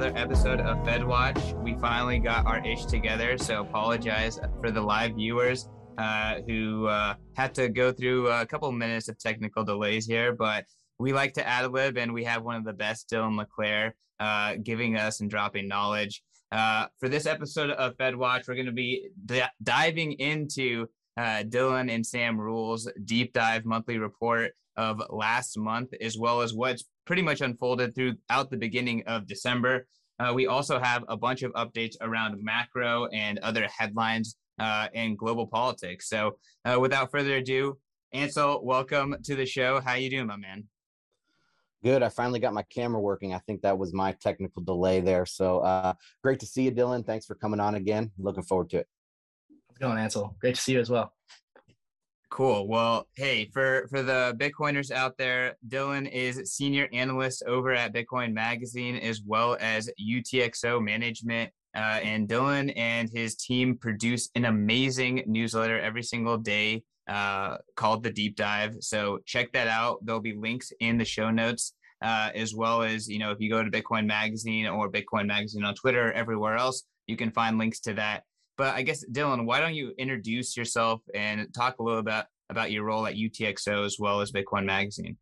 another episode of Fed Watch. We finally got our ish together, so apologize for the live viewers uh, who uh, had to go through a couple minutes of technical delays here. But we like to ad lib, and we have one of the best, Dylan LeClaire, uh, giving us and dropping knowledge. Uh, for this episode of Fed Watch, we're going to be d- diving into uh, Dylan and Sam Rule's deep dive monthly report of last month, as well as what's pretty much unfolded throughout the beginning of December. Uh, we also have a bunch of updates around macro and other headlines uh, in global politics. So, uh, without further ado, Ansel, welcome to the show. How you doing, my man? Good. I finally got my camera working. I think that was my technical delay there. So, uh, great to see you, Dylan. Thanks for coming on again. Looking forward to it. How's it going, Ansel? Great to see you as well. Cool. Well, hey, for for the Bitcoiners out there, Dylan is senior analyst over at Bitcoin Magazine as well as UTXO Management. Uh, and Dylan and his team produce an amazing newsletter every single day uh, called the Deep Dive. So check that out. There'll be links in the show notes, uh, as well as you know if you go to Bitcoin Magazine or Bitcoin Magazine on Twitter, everywhere else, you can find links to that. But I guess Dylan, why don't you introduce yourself and talk a little bit about your role at UTXO as well as Bitcoin Magazine?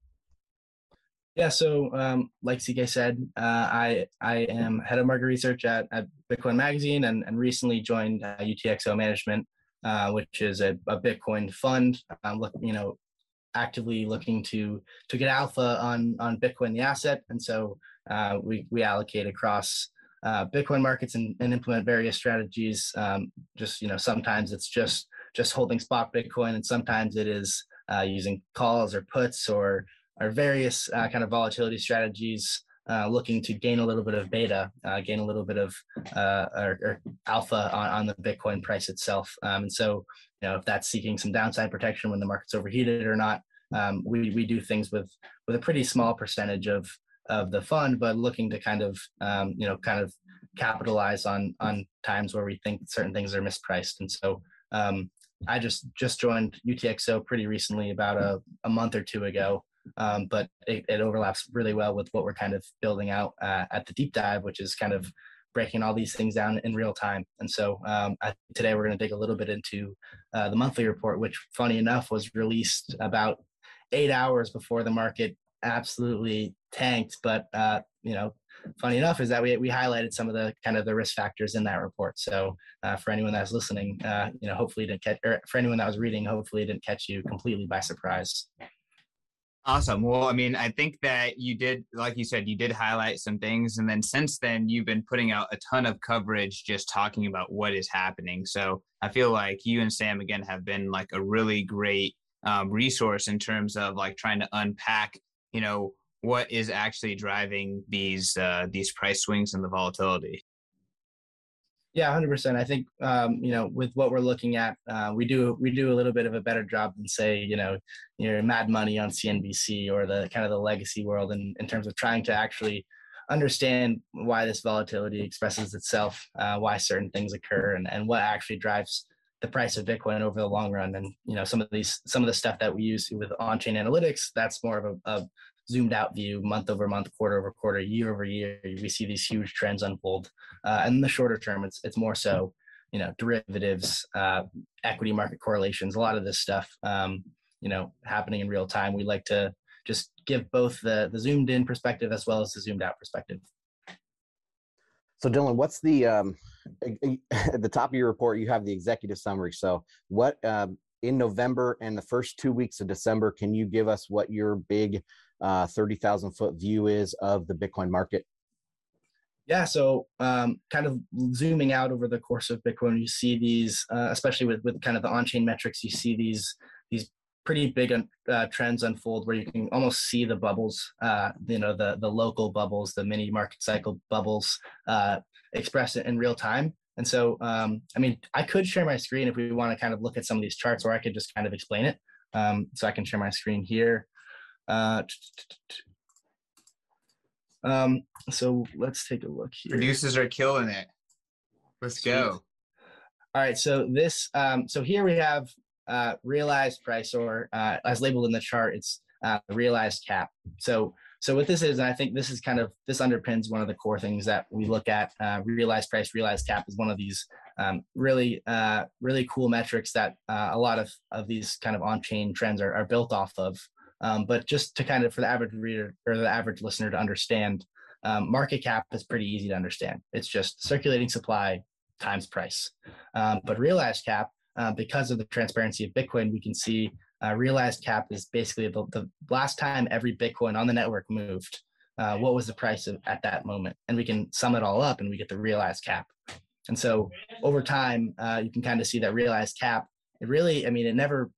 Yeah, so um, like CK said, uh, I I am head of market research at, at Bitcoin Magazine and, and recently joined uh, UTXO Management, uh, which is a, a Bitcoin fund. Look, you know, actively looking to to get alpha on on Bitcoin, the asset, and so uh, we we allocate across uh, Bitcoin markets and, and, implement various strategies. Um, just you know, sometimes it's just just holding spot Bitcoin, and sometimes it is uh, using calls or puts or or various uh, kind of volatility strategies. Uh, looking to gain a little bit of beta, uh, gain a little bit of or, or, alpha on, on, the Bitcoin price itself. Um, and so, you know, if that's seeking some downside protection when the market's overheated or not, um, we we do things with with a pretty small percentage of of the fund, but looking to kind of um, you know kind of capitalize on on times where we think certain things are mispriced. And so um, I just just joined UTXO pretty recently, about a, a month or two ago. Um, but it, it, overlaps really well with what we're kind of building out uh, at the deep dive, which is kind of breaking all these things down in real time. And so um, I, today we're going to dig a little bit into uh, the monthly report, which, funny enough, was released about eight hours before the market absolutely tanked. But uh, you know, funny enough is that we we highlighted some of the kind of the risk factors in that report. So uh, for anyone that's listening, uh, you know, hopefully didn't catch, or for anyone that was reading, hopefully it didn't catch you completely by surprise. Awesome. Well, I mean, I think that you did, like you said, you did highlight some things. And then since then, you've been putting out a ton of coverage just talking about what is happening. So I feel like you and Sam, again, have been like a really great um, resource in terms of like trying to unpack you know what is actually driving these uh, these price swings and the volatility. Yeah, hundred percent. I think um, you know with what we're looking at, uh, we do we do a little bit of a better job than say you know your Mad Money on CNBC or the kind of the legacy world in, in terms of trying to actually understand why this volatility expresses itself, uh, why certain things occur, and, and what actually drives the price of Bitcoin over the long run. And you know, some of these some of the stuff that we use with on-chain analytics, that's more of a, a zoomed out view, month over month, quarter over quarter, year over year. We see these huge trends unfold. Uh, and in the shorter term, it's it's more so, you know, derivatives, uh, equity market correlations, a lot of this stuff, um, you know, happening in real time. We like to just give both the the zoomed in perspective as well as the zoomed out perspective. So Dylan, what's the um, at the top of your report? You have the executive summary. So what um, in November and the first two weeks of December, can you give us what your big uh, 30,000 foot view is of the Bitcoin market? Yeah, so um, kind of zooming out over the course of Bitcoin, you see these, uh, especially with, with kind of the on-chain metrics, you see these these pretty big uh, trends unfold where you can almost see the bubbles, uh, you know, the the local bubbles, the mini market cycle bubbles, uh, expressed in real time. And so, um, I mean, I could share my screen if we want to kind of look at some of these charts, or I could just kind of explain it. Um, so I can share my screen here. Uh, um, so let's take a look here. Producers are killing it. Let's go. All right. So this, um, so here we have uh, realized price, or uh, as labeled in the chart, it's uh, realized cap. So so what this is, and I think this is kind of this underpins one of the core things that we look at. Uh, realized price, realized cap is one of these um, really, uh, really cool metrics that uh, a lot of of these kind of on-chain trends are, are built off of. Um, but just to kind of for the average reader or the average listener to understand, um, market cap is pretty easy to understand. It's just circulating supply times price. Um, but realized cap, uh, because of the transparency of Bitcoin, we can see uh, realized cap is basically the, the, last time every Bitcoin on the network moved. Uh, what was the price of, at that moment? And we can sum it all up and we get the realized cap. And so over time, uh, you can kind of see that realized cap. It really, I mean, it never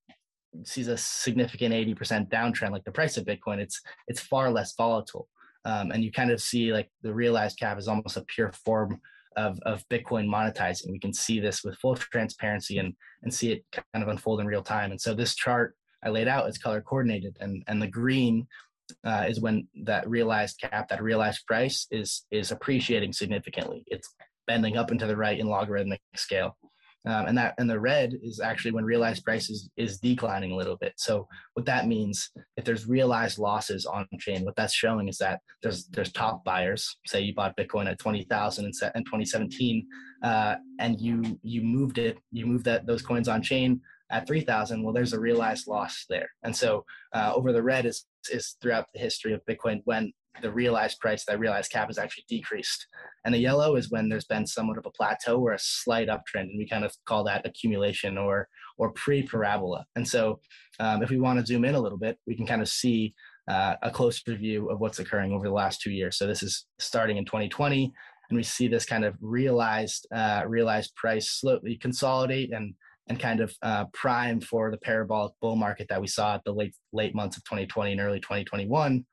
sees a significant 80% downtrend like the price of Bitcoin. It's it's far less volatile. Um, and you kind of see like the realized cap is almost a pure form of, of Bitcoin monetizing. We can see this with full transparency and, and see it kind of unfold in real time. And so this chart I laid out is color coordinated and, and the green uh, is when that realized cap, that realized price is, is appreciating significantly. It's bending up into the right in logarithmic scale. Um, and that and the red is actually when realized prices is, is declining a little bit. So what that means, if there's realized losses on chain, what that's showing is that there's there's top buyers. Say you bought Bitcoin at twenty thousand in, in 2017, uh, and you you moved it, you moved that those coins on chain at 3000 well there's a realized loss there and so uh, over the red is is throughout the history of bitcoin when the realized price, that realized cap has actually decreased. And the yellow is when there's been somewhat of a plateau or a slight uptrend, and we kind of call that accumulation or or pre-parabola. And so, um, if we want to zoom in a little bit, we can kind of see uh, a closer view of what's occurring over the last two years. So this is starting in 2020, and we see this kind of realized uh, realized price slowly consolidate and and kind of uh, prime for the parabolic bull market that we saw at the late late months of 2020 and early 2021.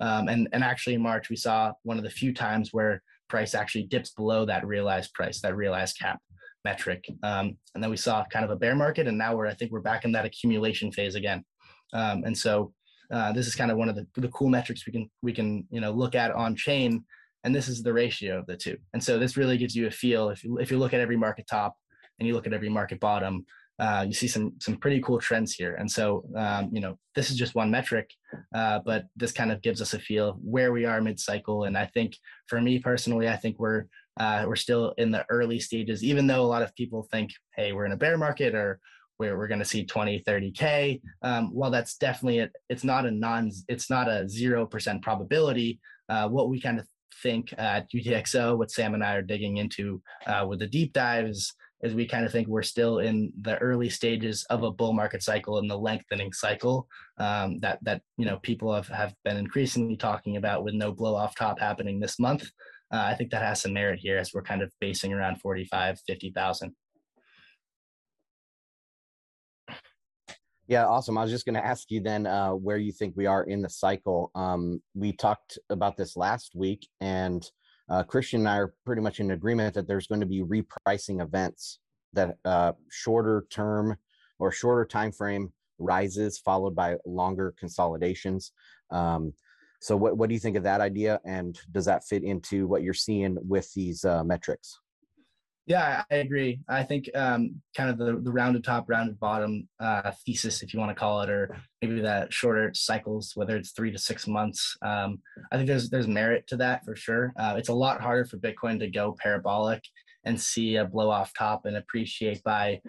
Um, and, and actually in March, we saw one of the few times where price actually dips below that realized price, that realized cap metric. Um, and then we saw kind of a bear market, and now we're I think we're back in that accumulation phase again. Um, and so uh, this is kind of one of the, the cool metrics we can we can you know look at on chain, and this is the ratio of the two. And so this really gives you a feel if you if you look at every market top and you look at every market bottom, uh, you see some some pretty cool trends here. And so, um, you know, this is just one metric, uh, but this kind of gives us a feel where we are mid cycle. And I think for me personally, I think we're uh, we're still in the early stages, even though a lot of people think, hey, we're in a bear market or we're, we're going to see 20, 30K. Um, well, that's definitely, it. it's not a non, it's not a 0% probability. Uh, what we kind of think at UTXO, what Sam and I are digging into uh, with the deep dives is we kind of think we're still in the early stages of a bull market cycle and the lengthening cycle um, that that you know people have, have been increasingly talking about with no blow off top happening this month. Uh, I think that has some merit here as we're kind of basing around 45, 50,000. Yeah, awesome. I was just going to ask you then uh, where you think we are in the cycle. Um, we talked about this last week, and uh, Christian and I are pretty much in agreement that there's going to be repricing events that uh, shorter term or shorter time frame rises followed by longer consolidations. Um, so, what what do you think of that idea, and does that fit into what you're seeing with these uh, metrics? Yeah, I agree. I think um, kind of the, the rounded top, rounded bottom uh, thesis, if you want to call it, or maybe that shorter cycles, whether it's three to six months. Um, I think there's there's merit to that for sure. Uh, it's a lot harder for Bitcoin to go parabolic and see a blow off top and appreciate by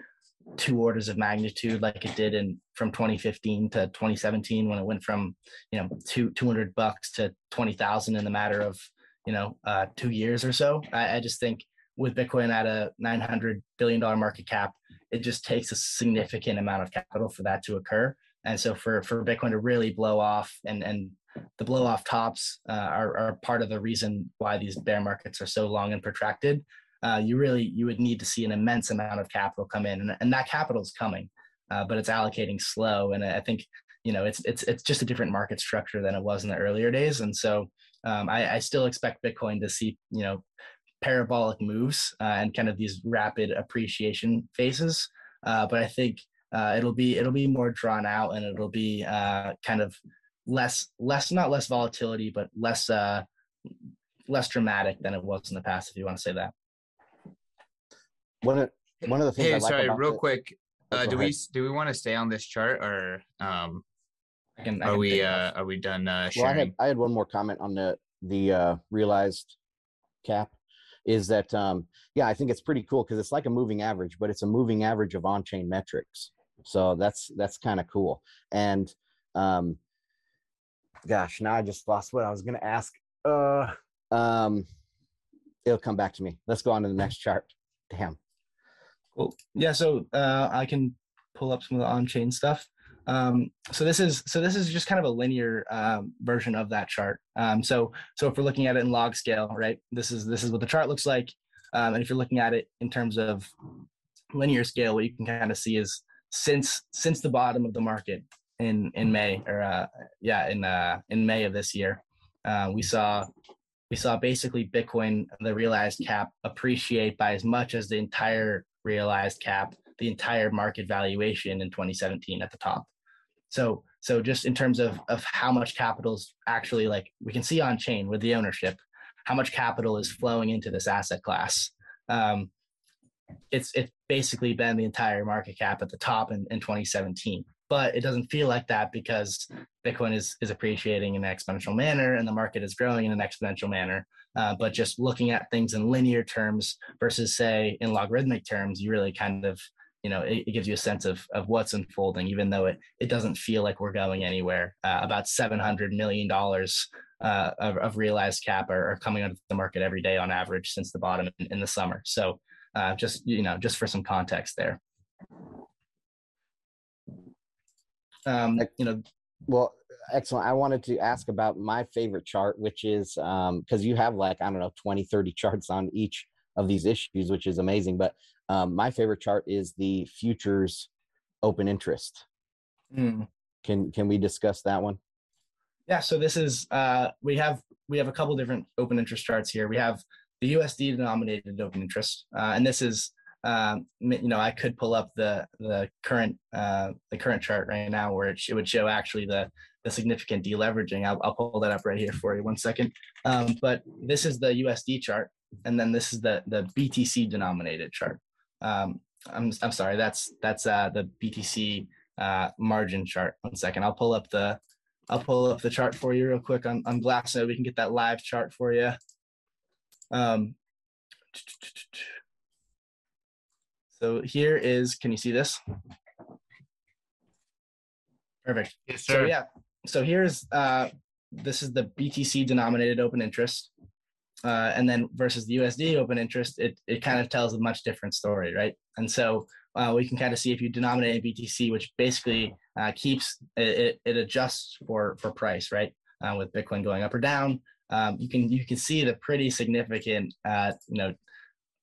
two orders of magnitude like it did in from 2015 to 2017 when it went from you know two 200 bucks to 20,000 in the matter of you know uh, two years or so. I, I just think with Bitcoin at a $900 billion market cap, it just takes a significant amount of capital for that to occur. And so for, for Bitcoin to really blow off and, and the blow off tops uh, are, are part of the reason why these bear markets are so long and protracted. Uh, you really, you would need to see an immense amount of capital come in and, and that capital is coming, uh, but it's allocating slow. And I think, you know, it's, it's, it's just a different market structure than it was in the earlier days. And so um, I, I still expect Bitcoin to see, you know, parabolic moves uh, and kind of these rapid appreciation phases. Uh, but I think uh, it'll be it'll be more drawn out and it'll be uh, kind of less less not less volatility but less uh, less dramatic than it was in the past if you want to say that. One of one of the things. Hey, like sorry, real it, quick. Oh, uh, do ahead. we do we want to stay on this chart or um, can. I Are can we uh are we done uh Well, I sharing? had I had one more comment on the the uh, realized cap. Is that um, yeah? I think it's pretty cool because it's like a moving average, but it's a moving average of on-chain metrics. So that's that's kind of cool. And um, gosh, now I just lost what I was going to ask. Uh, um, it'll come back to me. Let's go on to the next chart. Damn. Cool. Yeah, so uh, I can pull up some of the on-chain stuff. Um, so this is so this is just kind of a linear um, version of that chart. Um, so so if we're looking at it in log scale, right? This is this is what the chart looks like. Um, and if you're looking at it in terms of linear scale, what you can kind of see is since since the bottom of the market in in May or uh, yeah in uh, in May of this year, uh, we saw we saw basically Bitcoin the realized cap appreciate by as much as the entire realized cap, the entire market valuation in 2017 at the top. So so just in terms of of how much capital is actually like we can see on chain with the ownership, how much capital is flowing into this asset class. Um, it's it's basically been the entire market cap at the top in, in 2017 but it doesn't feel like that because bitcoin is is appreciating in an exponential manner and the market is growing in an exponential manner uh, but just looking at things in linear terms versus say in logarithmic terms you really kind of you know it, it gives you a sense of of what's unfolding even though it it doesn't feel like we're going anywhere. Uh, about 700 million dollars uh, of, of realized cap are, are coming onto the market every day on average since the bottom in, in the summer. So uh, just you know just for some context there. Um, you know Well, excellent. I wanted to ask about my favorite chart, which is um because you have like, I don't know, 20, 30 charts on each of these issues, which is amazing. But um, my favorite chart is the futures open interest. mm, Can can we discuss that one? yeah so this is uh, we have we have a couple different open interest charts here we have the usd denominated open interest uh, and this is um, you know i could pull up the the current uh, the current chart right now where it, it would show actually the the significant deleveraging I'll, I'll pull that up right here for you one second um, but this is the usd chart and then this is the the btc denominated chart um, I'm, I'm sorry that's that's uh, the btc uh, margin chart one second i'll pull up the I'll pull up the chart for you real quick on, on Glassnode. We can get that live chart for you. Um, so here is, can you see this? Perfect. yes, So yeah, so here's, uh, this is the BTC denominated open interest. Uh, and then versus the USD open interest, it, it kind of tells a much different story, right? And so uh, we can kind of see if you denominate in BTC, which basically uh, keeps it, it adjusts for for price, right? Uh, with Bitcoin going up or down, um, you can you can see the pretty significant uh, you know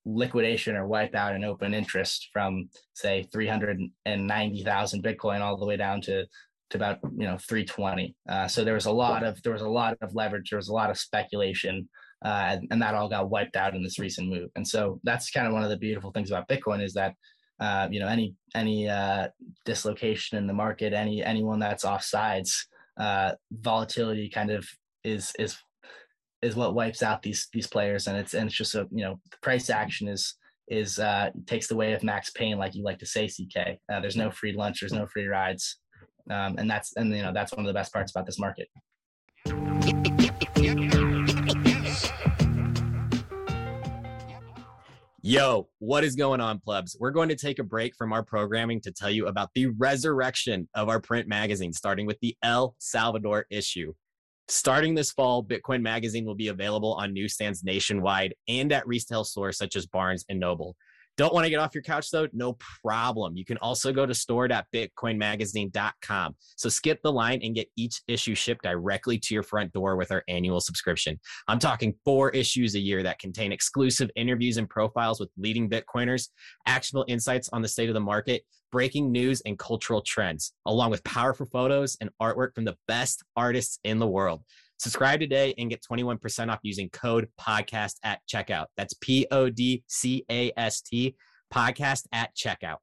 liquidation or wipe out in open interest from say 390,000 Bitcoin all the way down to to about you know 320. Uh, so there was a lot of there was a lot of leverage, there was a lot of speculation, uh, and, and that all got wiped out in this recent move. And so that's kind of one of the beautiful things about Bitcoin is that uh, you know any any uh, dislocation in the market, any anyone that's off sides, uh, volatility kind of is is is what wipes out these these players, and it's and it's just a you know the price action is is uh, takes the way of max pain, like you like to say, CK. Uh, there's no free lunch, there's no free rides, um, and that's and you know that's one of the best parts about this market. Yo, what is going on, plebs? We're going to take a break from our programming to tell you about the resurrection of our print magazine, starting with the El Salvador issue. Starting this fall, Bitcoin Magazine will be available on newsstands nationwide and at retail stores such as Barnes and Noble. Don't want to get off your couch though? No problem. You can also go to store.bitcoinmagazine.com. So skip the line and get each issue shipped directly to your front door with our annual subscription. I'm talking four issues a year that contain exclusive interviews and profiles with leading Bitcoiners, actionable insights on the state of the market, breaking news and cultural trends, along with powerful photos and artwork from the best artists in the world. Subscribe today and get 21% off using code podcast at checkout. That's P O D C A S T podcast at checkout.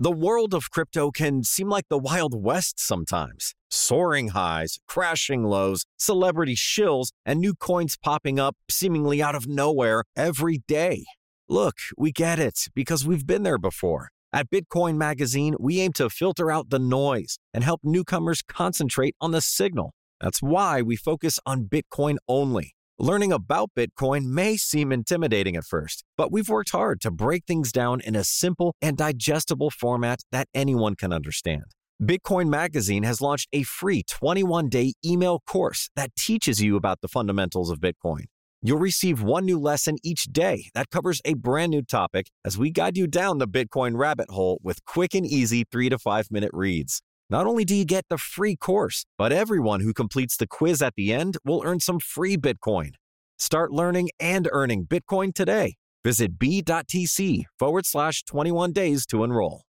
The world of crypto can seem like the Wild West sometimes. Soaring highs, crashing lows, celebrity shills, and new coins popping up seemingly out of nowhere every day. Look, we get it because we've been there before. At Bitcoin Magazine, we aim to filter out the noise and help newcomers concentrate on the signal. That's why we focus on Bitcoin only. Learning about Bitcoin may seem intimidating at first, but we've worked hard to break things down in a simple and digestible format that anyone can understand. Bitcoin Magazine has launched a free 21 day email course that teaches you about the fundamentals of Bitcoin. You'll receive one new lesson each day that covers a brand new topic as we guide you down the Bitcoin rabbit hole with quick and easy three to five minute reads. Not only do you get the free course, but everyone who completes the quiz at the end will earn some free Bitcoin. Start learning and earning Bitcoin today. Visit b.tc forward slash 21 days to enroll.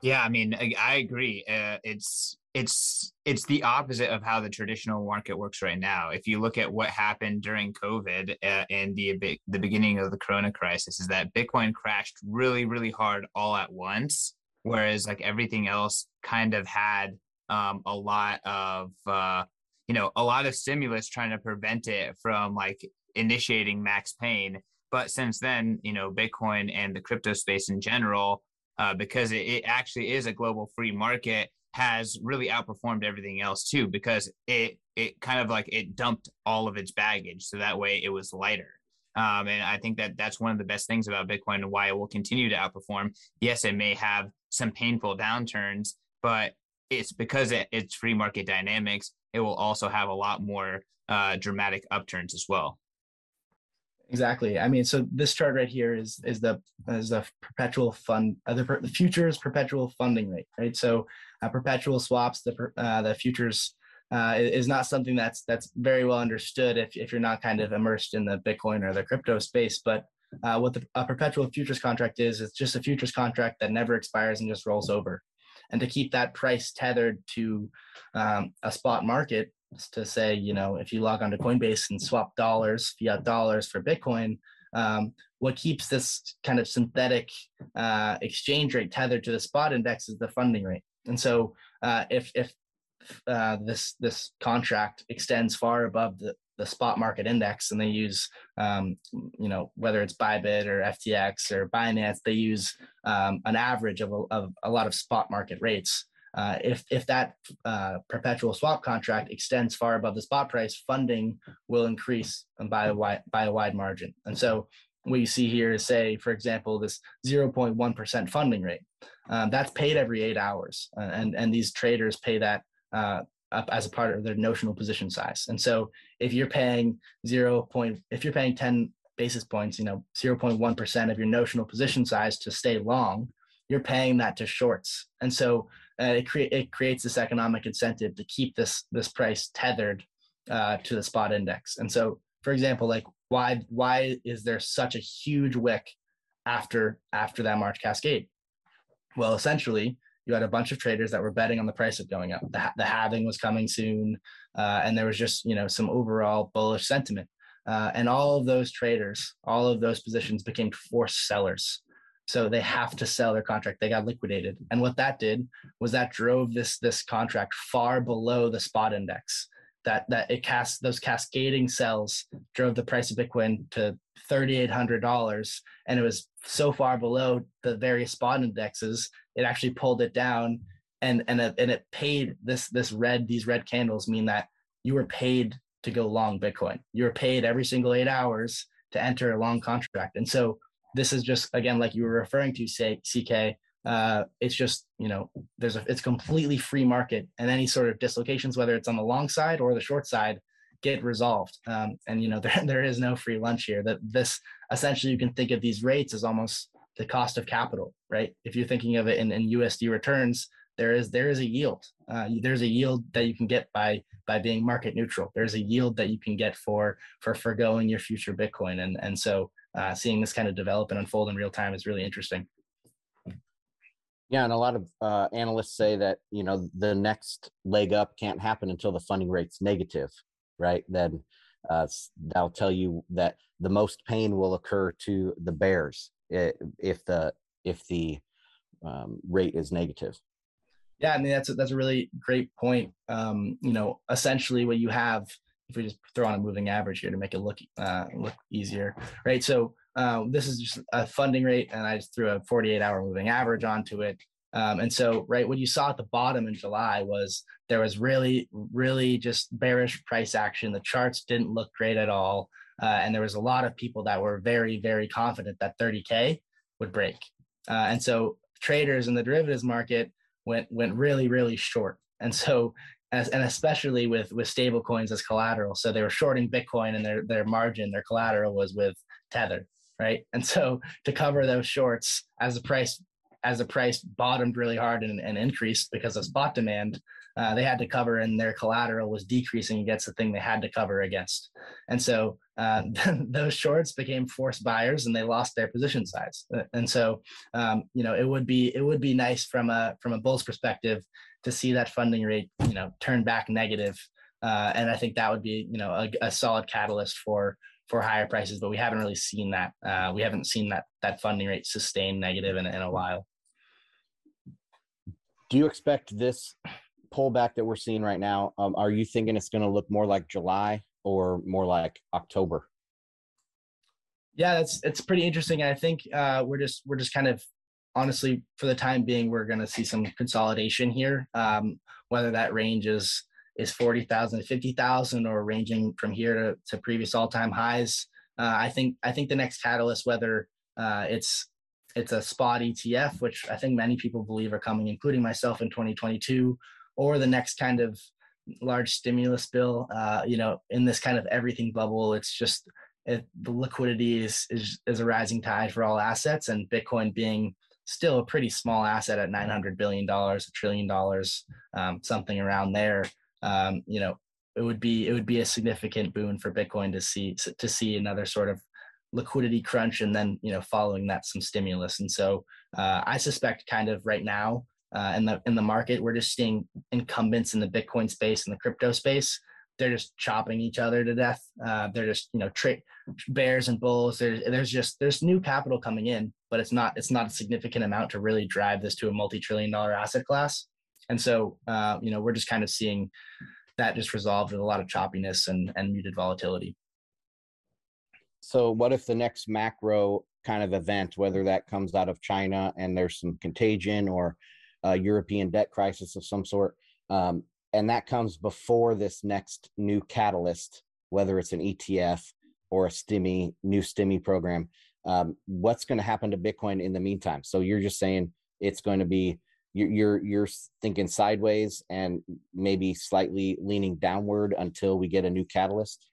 Yeah, I mean, I, agree. Uh, it's it's it's the opposite of how the traditional market works right now. If you look at what happened during COVID uh, and the the beginning of the Corona crisis, is that Bitcoin crashed really, really hard all at once, whereas like everything else kind of had um, a lot of uh, you know a lot of stimulus trying to prevent it from like initiating max pain. But since then, you know, Bitcoin and the crypto space in general uh, because it, it actually is a global free market has really outperformed everything else too because it it kind of like it dumped all of its baggage so that way it was lighter. Um, and i think that that's one of the best things about bitcoin and why it will continue to outperform. Yes it may have some painful downturns but it's because it, it's free market dynamics it will also have a lot more uh, dramatic upturns as well Exactly. I mean, so this chart right here is is the is the perpetual fund uh, the, the futures perpetual funding rate, right? So uh, perpetual swaps, the uh, the futures uh, is not something that's that's very well understood if if you're not kind of immersed in the Bitcoin or the crypto space. But uh, what the, a perpetual futures contract is, it's just a futures contract that never expires and just rolls over. And to keep that price tethered to um, a spot market, to say, you know, if you log onto Coinbase and swap dollars, fiat dollars for Bitcoin, um, what keeps this kind of synthetic uh, exchange rate tethered to the spot index is the funding rate. And so, uh, if if uh, this this contract extends far above the, the spot market index, and they use, um, you know, whether it's Bybit or FTX or Binance, they use um, an average of a, of a lot of spot market rates. Uh, if if that uh, perpetual swap contract extends far above the spot price, funding will increase by a wide by a wide margin. And so what you see here is say, for example, this 0.1% funding rate. Um, that's paid every eight hours, uh, and and these traders pay that uh, up as a part of their notional position size. And so if you're paying zero point, if you're paying 10 basis points, you know 0.1% of your notional position size to stay long, you're paying that to shorts. And so uh, it, cre- it creates this economic incentive to keep this this price tethered uh, to the spot index. And so, for example, like why why is there such a huge wick after after that March cascade? Well, essentially, you had a bunch of traders that were betting on the price of going up. The, the halving was coming soon, uh, and there was just you know some overall bullish sentiment. Uh, and all of those traders, all of those positions became forced sellers. So they have to sell their contract. They got liquidated. And what that did was that drove this this contract far below the spot index. That that it cast those cascading sells drove the price of Bitcoin to $3,800. And it was so far below the various spot indexes, it actually pulled it down. And, and, and it paid this, this red, these red candles mean that you were paid to go long Bitcoin. You were paid every single eight hours to enter a long contract. And so this is just again like you were referring to say ck uh, it's just you know there's a it's completely free market and any sort of dislocations whether it's on the long side or the short side get resolved. Um, and you know there, there is no free lunch here. That this essentially you can think of these rates as almost the cost of capital right? If you're thinking of it in, in usd returns there is there is a yield. Uh, there's a yield that you can get by by being market neutral. There's a yield that you can get for for foregoing your future bitcoin. And and so uh, seeing this kind of develop and unfold in real time is really interesting. Yeah, and a lot of uh, analysts say that you know the next leg up can't happen until the funding rate's negative, right? Then uh, that'll tell you that the most pain will occur to the bears if the if the um, rate is negative. Yeah, I mean that's a, that's a really great point. Um, you know, essentially, what you have if we just throw on a moving average here to make it look uh, look easier, right? So uh, this is just a funding rate, and I just threw a 48 hour moving average onto it. Um, and so, right, what you saw at the bottom in July was there was really, really just bearish price action. The charts didn't look great at all. Uh, and there was a lot of people that were very, very confident that 30K would break. Uh, and so traders in the derivatives market went went really, really short. And so as, and especially with with stable coins as collateral. So they were shorting Bitcoin and their their margin, their collateral was with Tether, right? And so to cover those shorts as the price as the price bottomed really hard and, and increased because of spot demand, uh, they had to cover and their collateral was decreasing against the thing they had to cover against. And so uh, those shorts became forced buyers and they lost their position size. Uh, and so, um, you know, it would be, it would be nice from a, from a bull's perspective to see that funding rate, you know, turn back negative. Uh, and I think that would be, you know, a, a solid catalyst for, for higher prices, but we haven't really seen that. Uh, we haven't seen that that funding rate sustain negative in, in a while. Do you expect this pullback that we're seeing right now? Um, are you thinking it's going to look more like July or more like October? Yeah, that's it's pretty interesting. I think uh, we're just we're just kind of honestly for the time being we're going to see some consolidation here. Um, whether that range is is forty thousand to fifty thousand or ranging from here to, to previous all time highs. Uh, I think I think the next catalyst, whether uh, it's it's a spot ETF, which I think many people believe are coming, including myself in 2022, or the next kind of large stimulus bill. Uh, you know, in this kind of everything bubble, it's just it, the liquidity is, is is a rising tide for all assets, and Bitcoin being still a pretty small asset at 900 billion dollars, a trillion dollars, um, something around there. Um, you know, it would be it would be a significant boon for Bitcoin to see to see another sort of liquidity crunch and then you know following that some stimulus and so uh, i suspect kind of right now uh, in the in the market we're just seeing incumbents in the bitcoin space and the crypto space they're just chopping each other to death. Uh, they're just you know tra- bears and bulls. There's there's just there's new capital coming in but it's not it's not a significant amount to really drive this to a multi-trillion dollar asset class. And so uh, you know we're just kind of seeing that just resolved with a lot of choppiness and and muted volatility. So what if the next macro kind of event, whether that comes out of China and there's some contagion or a European debt crisis of some sort, um, and that comes before this next new catalyst, whether it's an ETF or a stimmy new stimmy program, um, what's going to happen to Bitcoin in the meantime? So you're just saying it's going to be you're you're thinking sideways and maybe slightly leaning downward until we get a new catalyst.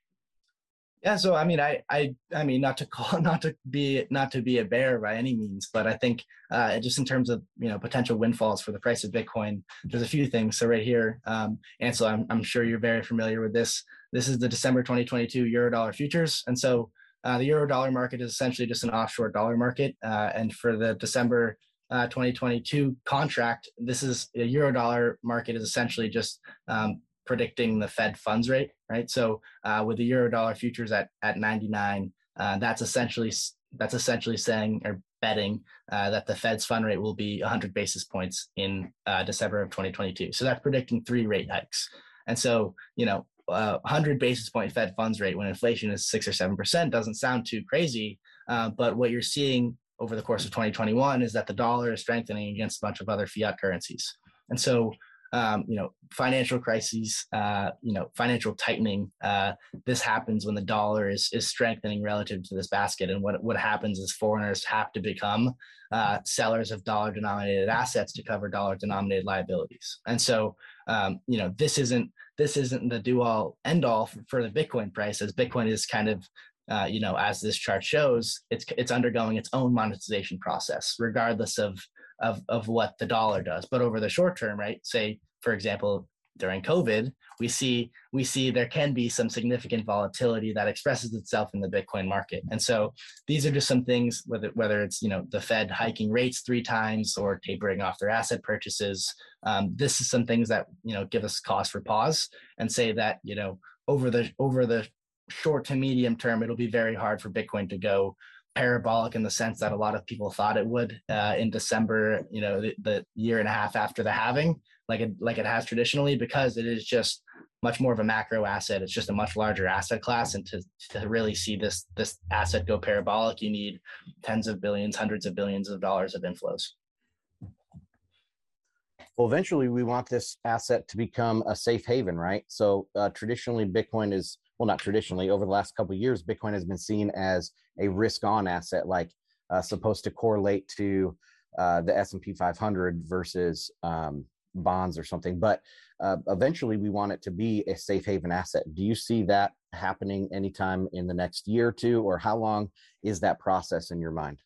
Yeah, so I mean, I, I, I mean, not to call, not to be, not to be a bear by any means, but I think uh, just in terms of you know potential windfalls for the price of Bitcoin, there's a few things. So right here, um, Ansel, I'm, I'm sure you're very familiar with this. This is the December 2022 Eurodollar futures, and so uh, the Eurodollar market is essentially just an offshore dollar market, uh, and for the December uh, 2022 contract, this is a Eurodollar market is essentially just um, predicting the Fed funds rate, right? So uh, with the euro dollar futures at at 99, uh, that's essentially that's essentially saying or betting uh, that the Fed's fund rate will be 100 basis points in uh, December of 2022. So that's predicting three rate hikes. And so you know, 100 uh, basis point Fed funds rate when inflation is six or seven percent doesn't sound too crazy, uh, but what you're seeing over the course of 2021 is that the dollar is strengthening against a bunch of other fiat currencies. And so um, you know, financial crises, uh, you know, financial tightening. Uh, this happens when the dollar is is strengthening relative to this basket, and what what happens is foreigners have to become uh, sellers of dollar denominated assets to cover dollar denominated liabilities. And so, um, you know, this isn't this isn't the do all end all for, for the Bitcoin price, as Bitcoin is kind of uh, you know, as this chart shows, it's it's undergoing its own monetization process, regardless of of of what the dollar does. But over the short term, right? Say, for example, during COVID, we see we see there can be some significant volatility that expresses itself in the Bitcoin market. And so these are just some things, whether whether it's you know the Fed hiking rates three times or tapering off their asset purchases. Um, this is some things that you know give us cause for pause and say that you know over the over the short to medium term, it'll be very hard for Bitcoin to go parabolic in the sense that a lot of people thought it would uh, in December, you know, the, the, year and a half after the halving, like it like it has traditionally, because it is just much more of a macro asset. It's just a much larger asset class, and to to really see this this asset go parabolic, you need tens of billions, hundreds of billions of dollars of inflows. Well, eventually, we want this asset to become a safe haven, right? So uh, traditionally, Bitcoin is well, not traditionally. Over the last couple years, Bitcoin has been seen as a risk-on asset, like uh, supposed to correlate to uh, the S&P 500 versus um, bonds or something. But uh, eventually, we want it to be a safe haven asset. Do you see that happening anytime in the next year or two, or how long is that process in your mind?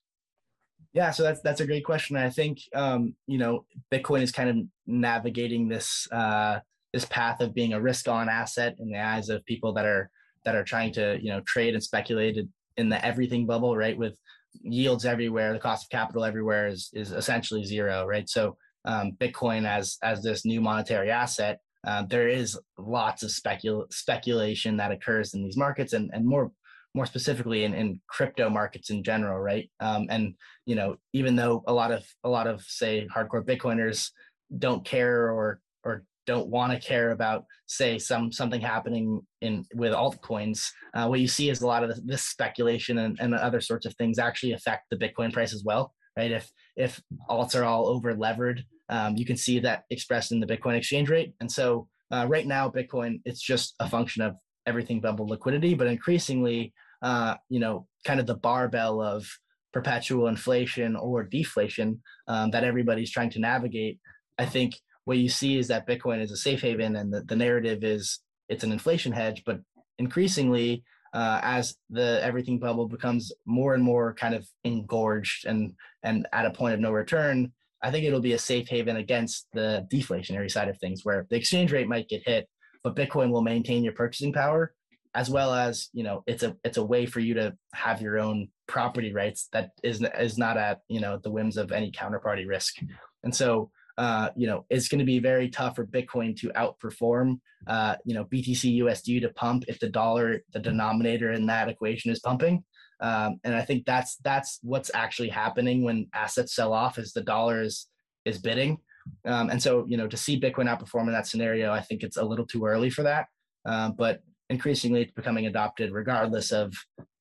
Yeah, so that's that's a great question. I think um, you know Bitcoin is kind of navigating this uh, this path of being a risk-on asset in the eyes of people that are that are trying to you know trade and speculate in the everything bubble, right? With yields everywhere, the cost of capital everywhere is is essentially zero, right? So um, Bitcoin as as this new monetary asset, uh, there is lots of specul- speculation that occurs in these markets, and and more more specifically in, in crypto markets in general, right? Um, and you know, even though a lot of a lot of say hardcore Bitcoiners don't care or or don't want to care about say some something happening in with altcoins uh, what you see is a lot of this, speculation and, and other sorts of things actually affect the bitcoin price as well right? If if alts are all over levered um, you can see that expressed in the bitcoin exchange rate. And so uh, right now bitcoin it's just a function of everything bubble liquidity but increasingly uh, you know kind of the barbell of perpetual inflation or deflation um, that everybody's trying to navigate i think what you see is that Bitcoin is a safe haven and the, the narrative is it's an inflation hedge, but increasingly uh, as the everything bubble becomes more and more kind of engorged and and at a point of no return, I think it'll be a safe haven against the deflationary side of things, where the exchange rate might get hit, but Bitcoin will maintain your purchasing power, as well as you know it's a it's a way for you to have your own property rights that is is not at you know the whims of any counterparty risk, and so uh, you know, it's going to be very tough for Bitcoin to outperform, uh, you know, BTC USD to pump if the dollar, the denominator in that equation is pumping. Um, and I think that's that's what's actually happening when assets sell off is the dollar is is bidding. Um, and so, you know, to see Bitcoin outperform in that scenario, I think it's a little too early for that. Uh, but increasingly, it's becoming adopted regardless of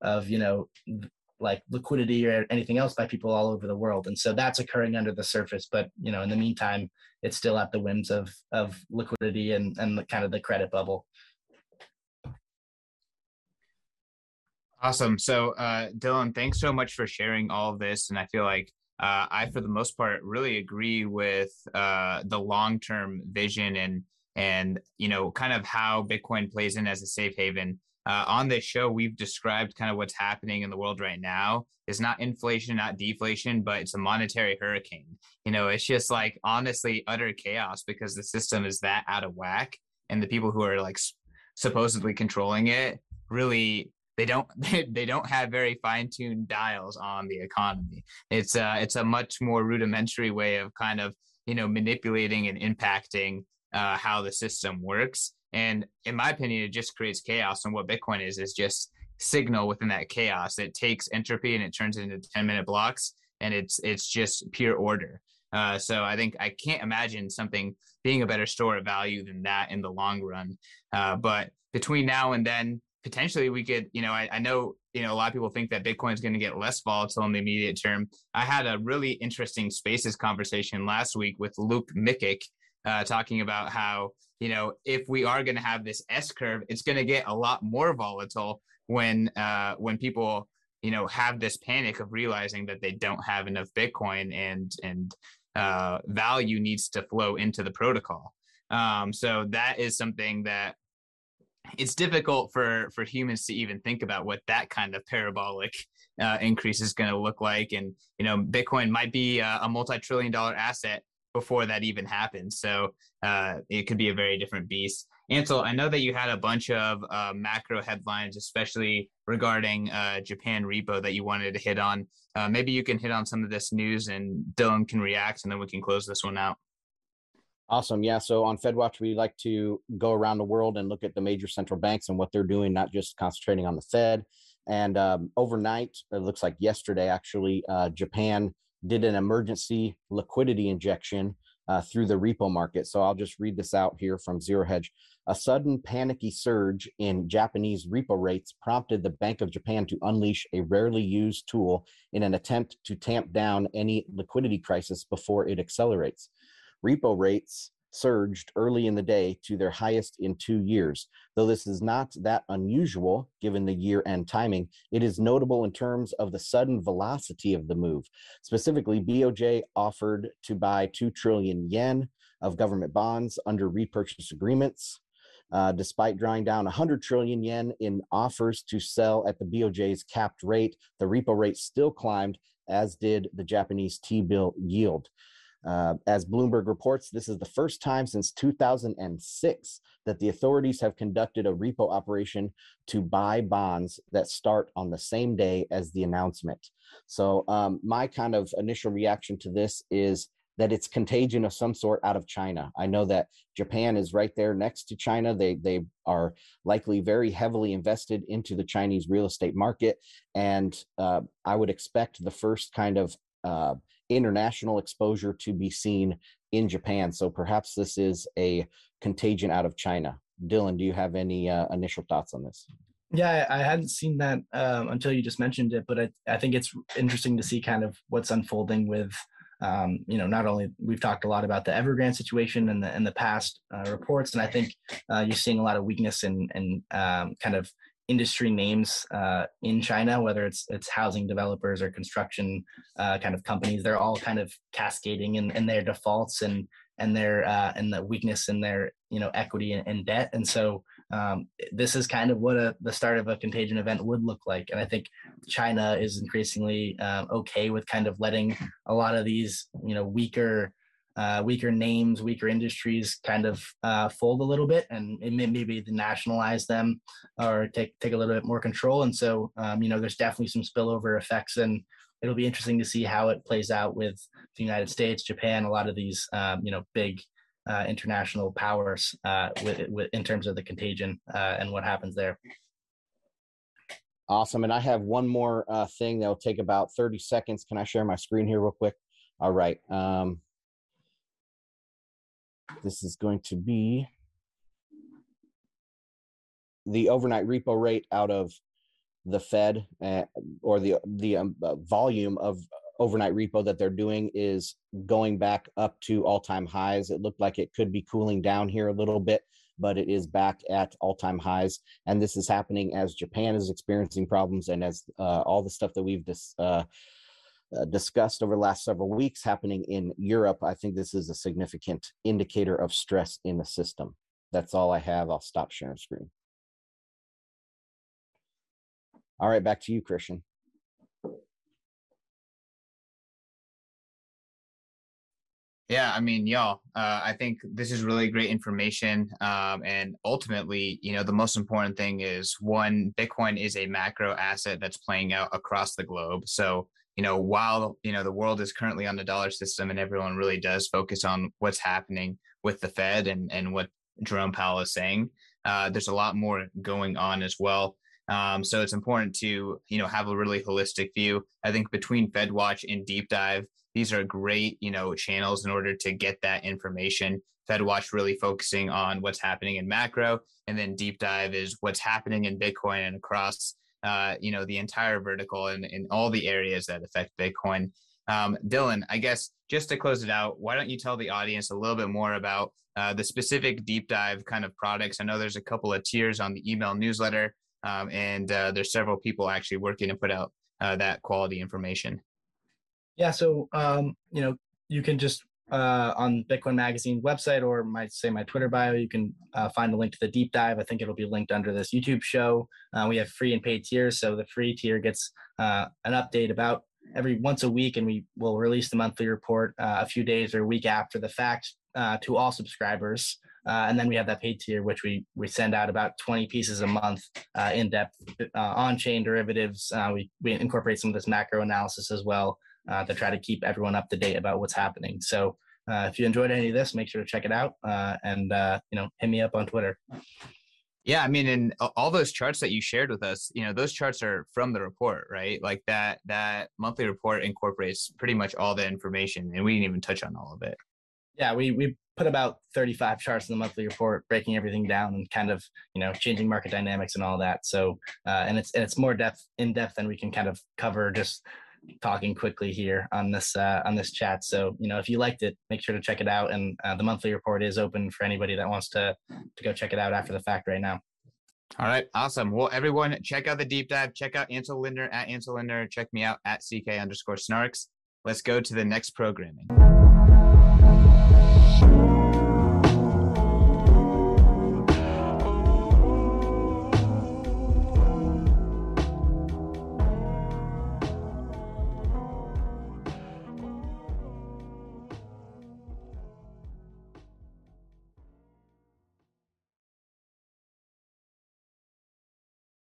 of you know like liquidity or anything else by people all over the world. And so that's occurring under the surface but you know in the meantime it's still at the whims of of liquidity and and the kind of the credit bubble. Awesome. So uh dylan thanks so much for sharing all of this. And i feel like uh, I, for the most part, really agree with uh, the long-term vision and and you know kind of how Bitcoin plays in as a safe haven uh, on this show, we've described kind of what's happening in the world right now. It's not inflation, not deflation, but it's a monetary hurricane. You know, it's just like honestly utter chaos because the system is that out of whack, and the people who are like supposedly controlling it really they don't they don't have very fine-tuned dials on the economy. It's a, it's a much more rudimentary way of kind of you know manipulating and impacting uh, how the system works and in my opinion, it just creates chaos. And what Bitcoin is, is just signal within that chaos. It takes entropy and it turns it into 10 minute blocks. And it's, it's just pure order. Uh, so I think I can't imagine something being a better store of value than that in the long run. Uh, but between now and then, potentially we could, you know, I, I know, you know, a lot of people think that Bitcoin is going to get less volatile in the immediate term. I had a really interesting spaces conversation last week with Luke Mikic, uh, talking about how you know if we are going to have this S curve, it's going to get a lot more volatile when uh, when people you know have this panic of realizing that they don't have enough Bitcoin and and uh, value needs to flow into the protocol. Um, so that is something that it's difficult for for humans to even think about what that kind of parabolic uh, increase is going to look like and you know bitcoin might be a, a multi-trillion dollar asset before that even happens. So uh, it could be a very different beast. Ansel, I know that you had a bunch of uh, macro headlines, especially regarding uh, Japan repo that you wanted to hit on. Uh, maybe you can hit on some of this news and Dylan can react and then we can close this one out. Awesome. Yeah. So on FedWatch, we like to go around the world and look at the major central banks and what they're doing, not just concentrating on the Fed. And um, overnight, it looks like yesterday, actually, uh, Japan did an emergency liquidity injection uh, through the repo market. So I'll just read this out here from Zero Hedge. A sudden panicky surge in Japanese repo rates prompted the Bank of Japan to unleash a rarely used tool in an attempt to tamp down any liquidity crisis before it accelerates. Repo rates surged early in the day to their highest in two years. Though this is not that unusual given the year end timing, it is notable in terms of the sudden velocity of the move. Specifically, BOJ offered to buy 2 trillion yen of government bonds under repurchase agreements. Uh, despite drawing down 100 trillion yen in offers to sell at the BOJ's capped rate, the repo rate still climbed, as did the Japanese T bill yield. Uh, as Bloomberg reports, this is the first time since 2006 that the authorities have conducted a repo operation to buy bonds that start on the same day as the announcement. So, um, my kind of initial reaction to this is that it's contagion of some sort out of China. I know that Japan is right there next to China. They they are likely very heavily invested into the Chinese real estate market, and uh, I would expect the first kind of uh, international exposure to be seen in Japan. So perhaps this is a contagion out of China. Dylan, do you have any uh, initial thoughts on this? Yeah, I hadn't seen that um, until you just mentioned it, but I, I think it's interesting to see kind of what's unfolding with, um, you know, not only we've talked a lot about the Evergrande situation and the and the past uh, reports, and I think uh, you're seeing a lot of weakness in and um, kind of industry names uh, in China, whether it's it's housing developers or construction uh, kind of companies, they're all kind of cascading in, in their defaults and and their uh, and the weakness in their you know equity and, and debt. And so um, this is kind of what a, the start of a contagion event would look like. And I think China is increasingly um, okay with kind of letting a lot of these you know weaker uh, weaker names, weaker industries kind of uh, fold a little bit and may, maybe nationalize them or take take a little bit more control. And so, um, you know, there's definitely some spillover effects, and it'll be interesting to see how it plays out with the United States, Japan, a lot of these, um, you know, big uh, international powers uh, with, with in terms of the contagion uh, and what happens there. Awesome. And I have one more uh, thing that will take about 30 seconds. Can I share my screen here real quick? All right. Um, this is going to be the overnight repo rate out of the Fed uh, or the the um, uh, volume of overnight repo that they're doing is going back up to all-time highs. It looked like it could be cooling down here a little bit, but it is back at all-time highs. And this is happening as Japan is experiencing problems and as uh, all the stuff that we've dis- uh, discussed over the last several weeks happening in Europe, I think this is a significant indicator of stress in the system. That's all I have. I'll stop sharing screen. All right, back to you, Christian. Yeah, I mean, y'all, uh, I think this is really great information. Um, and ultimately, you know, the most important thing is one, Bitcoin is a macro asset that's playing out across the globe. So you know, while you know the world is currently on the dollar system and everyone really does focus on what's happening with the Fed and and what Jerome Powell is saying, uh, there's a lot more going on as well. Um, so it's important to you know have a really holistic view. I think between Fed Watch and Deep Dive, these are great you know channels in order to get that information. Fed Watch really focusing on what's happening in macro, and then Deep Dive is what's happening in Bitcoin and across uh, you know, the entire vertical and in all the areas that affect Bitcoin. Um, Dylan, I guess just to close it out, why don't you tell the audience a little bit more about uh, the specific deep dive kind of products? I know there's a couple of tiers on the email newsletter, um, and uh, there's several people actually working to put out uh, that quality information. Yeah, so um, you know, you can just uh, on Bitcoin Magazine website or my say my Twitter bio, you can uh, find a link to the deep dive. I think it'll be linked under this YouTube show. Uh, we have free and paid tiers, so the free tier gets uh, an update about every once a week, and we will release the monthly report uh, a few days or a week after the fact uh, to all subscribers. and then we have that paid tier, which we we send out about 20 pieces a month, in depth on chain derivatives. we we incorporate some of this macro analysis as well uh, to try to keep everyone up to date about what's happening. So uh, if you enjoyed any of this, make sure to check it out uh, and uh, you know hit me up on Twitter. Yeah, I mean, and all those charts that you shared with us, you know, those charts are from the report, right? Like that that monthly report incorporates pretty much all the information, and we didn't even touch on all of it. Yeah, we we put about 35 charts in the monthly report, breaking everything down and kind of you know changing market dynamics and all that. So uh, and it's and it's more depth in depth than we can kind of cover just talking quickly here on this uh, on this chat. So you know if you liked it, make sure to check it out. And uh, the monthly report is open for anybody that wants to to go check it out after the fact right now. All right, awesome. Well, everyone, check out the deep dive. Check out Ansel Lindner at Ansel Lindner. Check me out at CK underscore Snarks. Let's go to the next programming.